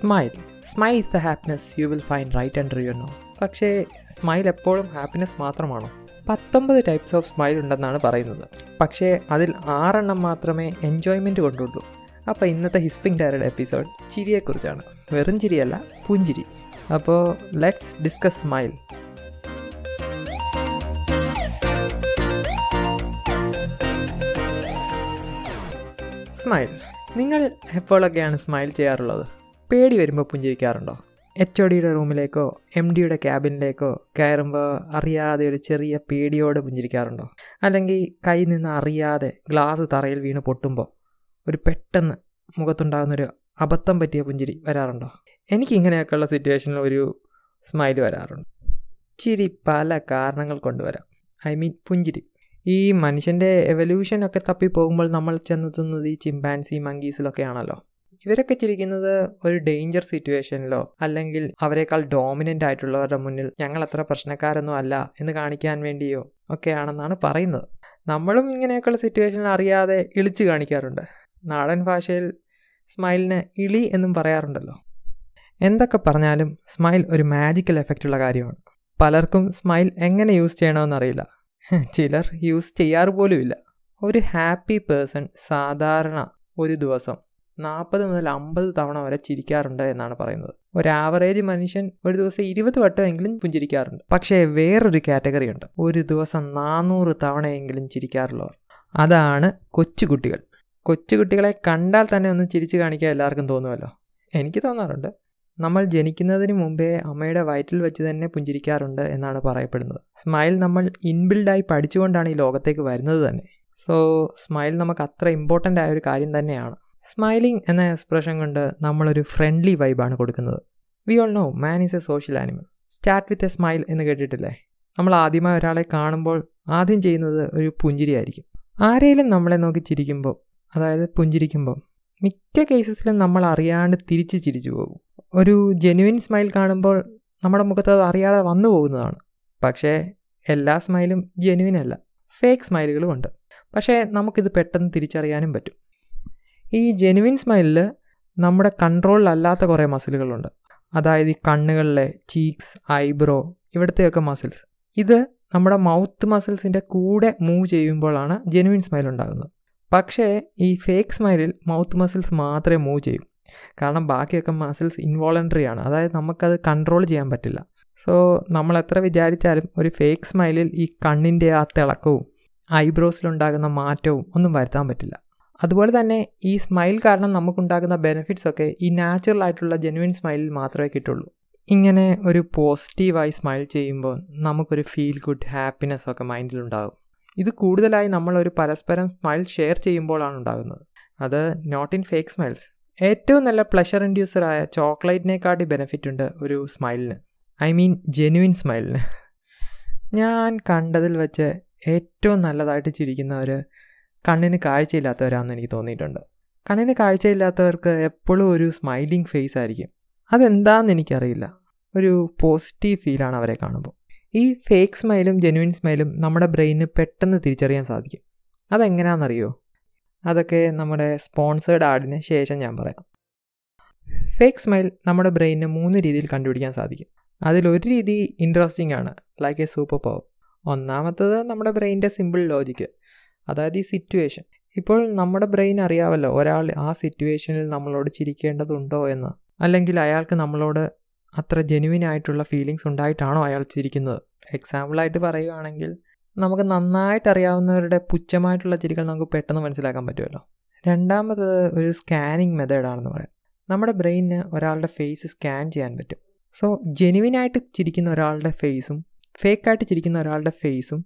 Smile smile is the happiness you will find right under your nose പക്ഷേ smile എപ്പോഴും happiness മാത്രമാണോ? പത്തൊമ്പത് types of smile ഉണ്ടെന്നാണ് പറയുന്നത്. പക്ഷേ അതിൽ ആറെണ്ണം മാത്രമേ എൻജോയ്മെന്റ് കൊണ്ടുള്ളൂ. അപ്പോൾ ഇന്നത്തെ ഹിസ്പിംഗ് ഡയറുടെ എപ്പിസോഡ് ചിരിയെക്കുറിച്ചാണ്. വെറും ചിരിയല്ല പൂഞ്ചിരി. അപ്പോൾ ലെറ്റ്സ് ഡിസ്കസ് സ്മൈൽ സ്മൈൽ നിങ്ങൾ എപ്പോഴൊക്കെയാണ് സ്മൈൽ ചെയ്യാറുള്ളത്? പേടി വരുമ്പോൾ പുഞ്ചിരിക്കാറുണ്ടോ? എച്ച് ഒ ഡിയുടെ റൂമിലേക്കോ എം ഡിയുടെ ക്യാബിനിലേക്കോ കയറുമ്പോൾ അറിയാതെ ഒരു ചെറിയ പേടിയോടെ പുഞ്ചിരിക്കാറുണ്ടോ? അല്ലെങ്കിൽ കൈ നിന്ന് അറിയാതെ ഗ്ലാസ് തറയിൽ വീണ് പൊട്ടുമ്പോൾ ഒരു പെട്ടെന്ന് മുഖത്തുണ്ടാകുന്നൊരു അബദ്ധം പറ്റിയ പുഞ്ചിരി വരാറുണ്ടോ? എനിക്ക് ഇങ്ങനെയൊക്കെയുള്ള സിറ്റുവേഷനിൽ ഒരു സ്മൈൽ വരാറുണ്ട്. ചിരി പല കാരണങ്ങൾ കൊണ്ടുവരാം. ഐ മീൻ പുഞ്ചിരി. ഈ മനുഷ്യന്റെ എവല്യൂഷനൊക്കെ തപ്പി പോകുമ്പോൾ നമ്മൾ ചെന്നെത്തുന്നത് ഈ ചിമ്പാൻസി മങ്കീസിലൊക്കെ ആണല്ലോ ഇവരൊക്കെ ചിരിക്കുന്നത് ഒരു ഡേഞ്ചർ സിറ്റുവേഷനിലോ അല്ലെങ്കിൽ അവരെക്കാൾ ഡോമിനന്റ് ആയിട്ടുള്ളവരുടെ മുന്നിൽ ഞങ്ങൾ അത്ര പ്രശ്നക്കാരൊന്നും അല്ല എന്ന് കാണിക്കാൻ വേണ്ടിയോ ഒക്കെയാണെന്നാണ് പറയുന്നത്. നമ്മളും ഇങ്ങനെയൊക്കെയുള്ള സിറ്റുവേഷനിൽ അറിയാതെ ഇളിച്ചു കാണിക്കാറുണ്ട്. നാടൻ ഭാഷയിൽ സ്മൈലിന് ഇളി എന്നും പറയാറുണ്ടല്ലോ. എന്തൊക്കെ പറഞ്ഞാലും സ്മൈൽ ഒരു മാജിക്കൽ എഫക്റ്റുള്ള കാര്യമാണ്. പലർക്കും സ്മൈൽ എങ്ങനെ യൂസ് ചെയ്യണമെന്നറിയില്ല ചിലർ യൂസ് ചെയ്യാറ് പോലുമില്ല. ഒരു ഹാപ്പി പേഴ്സൺ സാധാരണ ഒരു ദിവസം നാൽപ്പത് മുതൽ അമ്പത് തവണ വരെ ചിരിക്കാറുണ്ട് എന്നാണ് പറയുന്നത്. ഒരു ആവറേജ് മനുഷ്യൻ ഒരു ദിവസം ഇരുപത് വട്ടമെങ്കിലും പുഞ്ചിരിക്കാറുണ്ട്. പക്ഷേ വേറൊരു കാറ്റഗറി ഉണ്ട്. ഒരു ദിവസം നാനൂറ് തവണയെങ്കിലും ചിരിക്കാറുള്ളവർ. അതാണ് കൊച്ചുകുട്ടികൾ. കൊച്ചുകുട്ടികളെ കണ്ടാൽ തന്നെ ഒന്ന് ചിരിച്ചു കാണിക്കാൻ എല്ലാവർക്കും തോന്നുമല്ലോ? എനിക്ക് തോന്നാറുണ്ട്. നമ്മൾ ജനിക്കുന്നതിന് മുമ്പേ അമ്മയുടെ വയറ്റിൽ വെച്ച് തന്നെ പുഞ്ചിരിക്കാറുണ്ട് എന്നാണ് പറയപ്പെടുന്നത്. സ്മൈൽ നമ്മൾ ഇൻബിൽഡായി പഠിച്ചുകൊണ്ടാണ് ഈ ലോകത്തേക്ക് വരുന്നത് തന്നെ. സോ സ്മൈൽ നമുക്ക് അത്ര ഇമ്പോർട്ടന്റ് ആയ ഒരു കാര്യം തന്നെയാണ്. സ്മൈലിംഗ് എന്ന എക്സ്പ്രഷൻ കൊണ്ട് നമ്മളൊരു ഫ്രണ്ട്ലി വൈബാണ് കൊടുക്കുന്നത്. We all know man is a social animal start with a smile എന്ന് കേട്ടിട്ടില്ലേ? നമ്മൾ ആദ്യമായി ഒരാളെ കാണുമ്പോൾ ആദ്യം ചെയ്യുന്നത് ഒരു പുഞ്ചിരിയായിരിക്കും ആരെങ്കിലും നമ്മളെ നോക്കി ചിരിക്കുമ്പോൾ അതായത് പുഞ്ചിരിക്കുമ്പോൾ മിക്ക കേസസിലും നമ്മൾ അറിയാണ്ട് തിരിച്ച് ചിരിച്ചു പോകും. ഒരു ജെനുവിൻ സ്മൈൽ കാണുമ്പോൾ നമ്മുടെ മുഖത്ത് അത് അറിയാതെ വന്നു പോകുന്നതാണ്. പക്ഷേ എല്ലാ സ്മൈലും ജെനുവിൻ അല്ല. ഫേക്ക് സ്മൈലുകളും ഉണ്ട്. പക്ഷേ നമുക്കിത് പെട്ടെന്ന് തിരിച്ചറിയാനും പറ്റും. ഈ ജെനുവിൻ സ്മൈലിൽ നമ്മുടെ കൺട്രോളിലല്ലാത്ത കുറേ മസിലുകളുണ്ട് അതായത് ഈ കണ്ണുകളിലെ ചീക്സ് ഐബ്രോ ഇവിടുത്തെയൊക്കെ മസിൽസ് ഇത് നമ്മുടെ മൗത്ത് മസിൽസിന്റെ കൂടെ മൂവ് ചെയ്യുമ്പോഴാണ് ജെനുവിൻ സ്മൈൽ ഉണ്ടാകുന്നത്. പക്ഷേ ഈ ഫേക്ക് സ്മൈലിൽ മൗത്ത് മസിൽസ് മാത്രമേ മൂവ് ചെയ്യൂ. കാരണം ബാക്കിയൊക്കെ മസിൽസ് ഇൻവോളണ്ടറി ആണ്. അതായത് നമുക്കത് കൺട്രോൾ ചെയ്യാൻ പറ്റില്ല. സോ നമ്മൾ എത്ര വിചാരിച്ചാലും ഒരു ഫേക്ക് സ്മൈലിൽ ഈ കണ്ണിന്റെ ആ തിളക്കവും ഐബ്രോസിലുണ്ടാകുന്ന മാറ്റവും ഒന്നും വരുത്താൻ പറ്റില്ല. അതുപോലെ തന്നെ ഈ സ്മൈൽ കാരണം നമുക്കുണ്ടാകുന്ന ബെനിഫിറ്റ്സ് ഒക്കെ ഈ നാച്ചുറൽ ആയിട്ടുള്ള ജെനുവിൻ സ്മൈലിൽ മാത്രമേ കിട്ടുള്ളൂ. ഇങ്ങനെ ഒരു പോസിറ്റീവായി സ്മൈൽ ചെയ്യുമ്പോൾ നമുക്കൊരു ഫീൽ ഗുഡ് ഹാപ്പിനെസ് ഒക്കെ മൈൻഡിലുണ്ടാകും ഇത് കൂടുതലായി നമ്മളൊരു പരസ്പരം സ്മൈൽ ഷെയർ ചെയ്യുമ്പോഴാണ് ഉണ്ടാകുന്നത്. അത് നോട്ട് ഇൻ ഫേക്ക് സ്മൈൽസ് ഏറ്റവും നല്ല പ്ലഷർ ഇൻഡ്യൂസറായ ചോക്ലേറ്റിനെക്കാട്ടി ബെനിഫിറ്റ് ഉണ്ട് ഒരു സ്മൈലിന് ഐ മീൻ ജെനുവിൻ സ്മൈലിന് ഞാൻ കണ്ടതിൽ വെച്ച് ഏറ്റവും നല്ലതായിട്ട് ചിരിക്കുന്നവർ കണ്ണിന് കാഴ്ചയില്ലാത്തവരാണെന്ന് എനിക്ക് തോന്നിയിട്ടുണ്ട്. കണ്ണിന് കാഴ്ചയില്ലാത്തവർക്ക് എപ്പോഴും ഒരു സ്മൈലിംഗ് ഫേസ് ആയിരിക്കും. അതെന്താണെന്ന് എനിക്കറിയില്ല. ഒരു പോസിറ്റീവ് ഫീലാണ് അവരെ കാണുമ്പോൾ. ഈ ഫേക്ക് സ്മൈലും ജെനുവിൻ സ്മൈലും നമ്മുടെ ബ്രെയിനിന് പെട്ടെന്ന് തിരിച്ചറിയാൻ സാധിക്കും. അതെങ്ങനെയാണെന്നറിയോ അതൊക്കെ നമ്മുടെ സ്പോൺസേഡ് ആഡിന് ശേഷം ഞാൻ പറയാം. ഫേക്ക് സ്മൈൽ നമ്മുടെ ബ്രെയിനിന് മൂന്ന് രീതിയിൽ കണ്ടുപിടിക്കാൻ സാധിക്കും. അതിലൊരു രീതി ഇൻട്രസ്റ്റിംഗ് ആണ്. ലൈക്ക് എ സൂപ്പർ പവർ ഒന്നാമത്തത് നമ്മുടെ ബ്രെയിനിന്റെ സിമ്പിൾ ലോജിക്ക് അതായത് ഈ സിറ്റുവേഷൻ ഇപ്പോൾ നമ്മുടെ ബ്രെയിൻ അറിയാമല്ലോ ഒരാൾ ആ സിറ്റുവേഷനിൽ നമ്മളോട് ചിരിക്കേണ്ടതുണ്ടോ എന്ന്. അല്ലെങ്കിൽ അയാൾക്ക് നമ്മളോട് അത്ര ജെനുവിൻ ആയിട്ടുള്ള ഫീലിങ്സ് ഉണ്ടായിട്ടാണോ അയാൾ ചിരിക്കുന്നത്? എക്സാമ്പിളായിട്ട് പറയുകയാണെങ്കിൽ നമുക്ക് നന്നായിട്ട് അറിയാവുന്നവരുടെ പുച്ഛമായിട്ടുള്ള ചിരികൾ നമുക്ക് പെട്ടെന്ന് മനസ്സിലാക്കാൻ പറ്റുമല്ലോ. രണ്ടാമത് ഒരു സ്കാനിങ് മെത്തേഡാണെന്ന് പറയാം. നമ്മുടെ ബ്രെയിനിന് ഒരാളുടെ ഫേസ് സ്കാൻ ചെയ്യാൻ പറ്റും. സോ ജെനുവിനായിട്ട് ചിരിക്കുന്ന ഒരാളുടെ ഫേസും ഫേക്കായിട്ട് ചിരിക്കുന്ന ഒരാളുടെ ഫേസും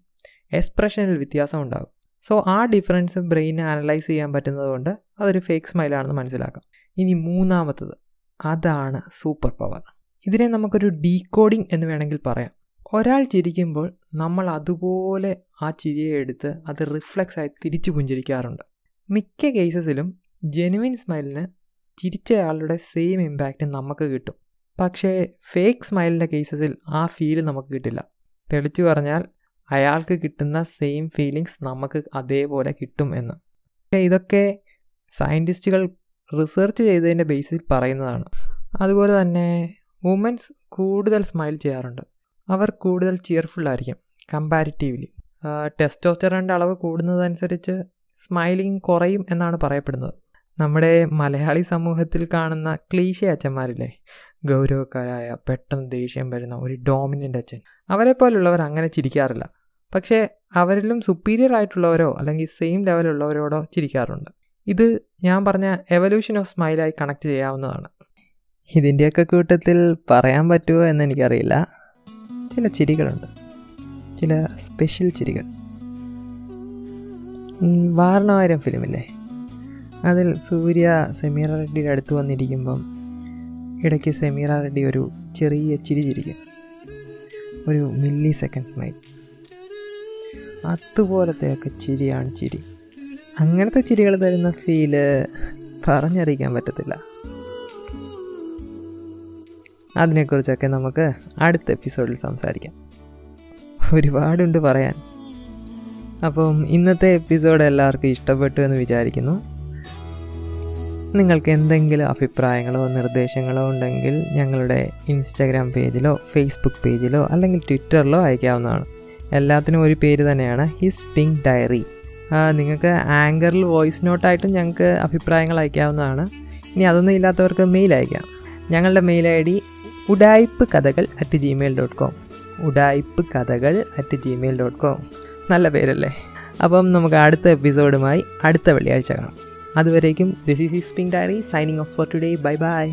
എക്സ്പ്രഷനിൽ വ്യത്യാസം ഉണ്ടാകും. സോ ആ ഡിഫറൻസ് ബ്രെയിനെ അനലൈസ് ചെയ്യാൻ പറ്റുന്നത് കൊണ്ട് അതൊരു ഫേക്ക് സ്മൈലാണെന്ന് മനസ്സിലാക്കാം. ഇനി മൂന്നാമത്തത്. അതാണ് സൂപ്പർ പവർ ഇതിനെ നമുക്കൊരു ഡീകോഡിംഗ് എന്ന് വേണമെങ്കിൽ പറയാം. ഒരാൾ ചിരിക്കുമ്പോൾ നമ്മൾ അതുപോലെ ആ ചിരിയെ എടുത്ത് അത് റിഫ്ലക്സ് ആയി തിരിച്ചു പുഞ്ചിരിക്കാറുണ്ട്. മിക്ക കേസസിലും ജെനുവിൻ സ്മൈലിന് ചിരിച്ചയാളുടെ സെയിം ഇമ്പാക്റ്റ് നമുക്ക് കിട്ടും. പക്ഷേ ഫേക്ക് സ്മൈലിന്റെ കേസസിൽ ആ ഫീൽ നമുക്ക് കിട്ടില്ല. തെളിച്ചു പറഞ്ഞാൽ അയാൾക്ക് കിട്ടുന്ന സെയിം ഫീലിങ്സ് നമുക്ക് അതേപോലെ കിട്ടും എന്ന്. ഇതൊക്കെ സയന്റിസ്റ്റുകൾ റിസർച്ച് ചെയ്തതിന്റെ ബേസിൽ പറയുന്നതാണ്. അതുപോലെ തന്നെ വുമൻസ് കൂടുതൽ സ്മൈൽ ചെയ്യാറുണ്ട്. അവർ കൂടുതൽ ചിയർഫുൾ ആയിരിക്കും കമ്പാരിറ്റീവ്ലി ടെസ്റ്റോസ്റ്ററിന്റെ അളവ് കൂടുന്നതനുസരിച്ച് സ്മൈലിംഗ് കുറയും എന്നാണ് പറയപ്പെടുന്നത്. നമ്മുടെ മലയാളി സമൂഹത്തിൽ കാണുന്ന ക്ലീശ അച്ഛന്മാരില്ലേ? ഗൗരവക്കാരായ പെട്ടെന്ന് ദേഷ്യം വരുന്ന ഒരു ഡോമിനന്റ് അച്ഛൻ. അവരെ പോലുള്ളവർ അങ്ങനെ ചിരിക്കാറില്ല. പക്ഷേ അവരിലും സുപ്പീരിയർ ആയിട്ടുള്ളവരോ അല്ലെങ്കിൽ സെയിം ലെവലുള്ളവരോടോ ചിരിക്കാറുണ്ട്. ഇത് ഞാൻ പറഞ്ഞ എവല്യൂഷൻ ഓഫ് സ്മൈലായി കണക്ട് ചെയ്യാവുന്നതാണ്. ഇതിന്റെയൊക്കെ കൂട്ടത്തിൽ പറയാൻ പറ്റുമോ എന്ന് എനിക്കറിയില്ല. ചില ചിരികളുണ്ട്. ചില സ്പെഷ്യൽ ചിരികൾ. ഈ വാരണവാരം ഫിലിമില്ലേ അതിൽ സൂര്യ സെമീറ റെഡ്ഡിയുടെ അടുത്ത് വന്നിരിക്കുമ്പം ഇടയ്ക്ക് സെമീറ റെഡ്ഡി ഒരു ചെറിയ ചിരി ചിരിക്കും. ഒരു മില്ലി സെക്കൻഡ് സ്മൈൽ അതുപോലത്തെയൊക്കെ ചിരിയാണ് ചിരി. അങ്ങനത്തെ ചിരികൾ തരുന്ന ഫീൽ പറഞ്ഞറിയിക്കാൻ പറ്റത്തില്ല. അതിനെക്കുറിച്ചൊക്കെ നമുക്ക് അടുത്ത എപ്പിസോഡിൽ സംസാരിക്കാം. ഒരുപാടുണ്ട് പറയാൻ. അപ്പം ഇന്നത്തെ എപ്പിസോഡ് എല്ലാവർക്കും ഇഷ്ടപ്പെട്ടു എന്ന് വിചാരിക്കുന്നു. നിങ്ങൾക്ക് എന്തെങ്കിലും അഭിപ്രായങ്ങളോ നിർദ്ദേശങ്ങളോ ഉണ്ടെങ്കിൽ ഞങ്ങളുടെ ഇൻസ്റ്റാഗ്രാം പേജിലോ ഫേസ്ബുക്ക് പേജിലോ അല്ലെങ്കിൽ ട്വിറ്ററിലോ അയക്കാവുന്നതാണ്. എല്ലാത്തിനും ഒരു പേര് തന്നെയാണ് ഹിസ് പിങ്ക് ഡയറി നിങ്ങൾക്ക് ആങ്കറിൽ വോയിസ് നോട്ടായിട്ടും ഞങ്ങൾക്ക് അഭിപ്രായങ്ങൾ അയക്കാവുന്നതാണ്. ഇനി അതൊന്നും ഇല്ലാത്തവർക്ക് മെയിൽ അയക്കാം. ഞങ്ങളുടെ മെയിൽ ഐ ഡി ഉഡായിപ്പ് കഥകൾ അറ്റ് ജിമെയിൽ ഡോട്ട് കോം ഉഡായിപ്പ് കഥകൾ അറ്റ് ജിമെയിൽ ഡോട്ട് കോം നല്ല പേരല്ലേ? അപ്പം നമുക്ക് അടുത്ത എപ്പിസോഡുമായി അടുത്ത വെള്ളിയാഴ്ച കാണാം. അതുവരേക്കും. This is is pink diary signing off for today bye bye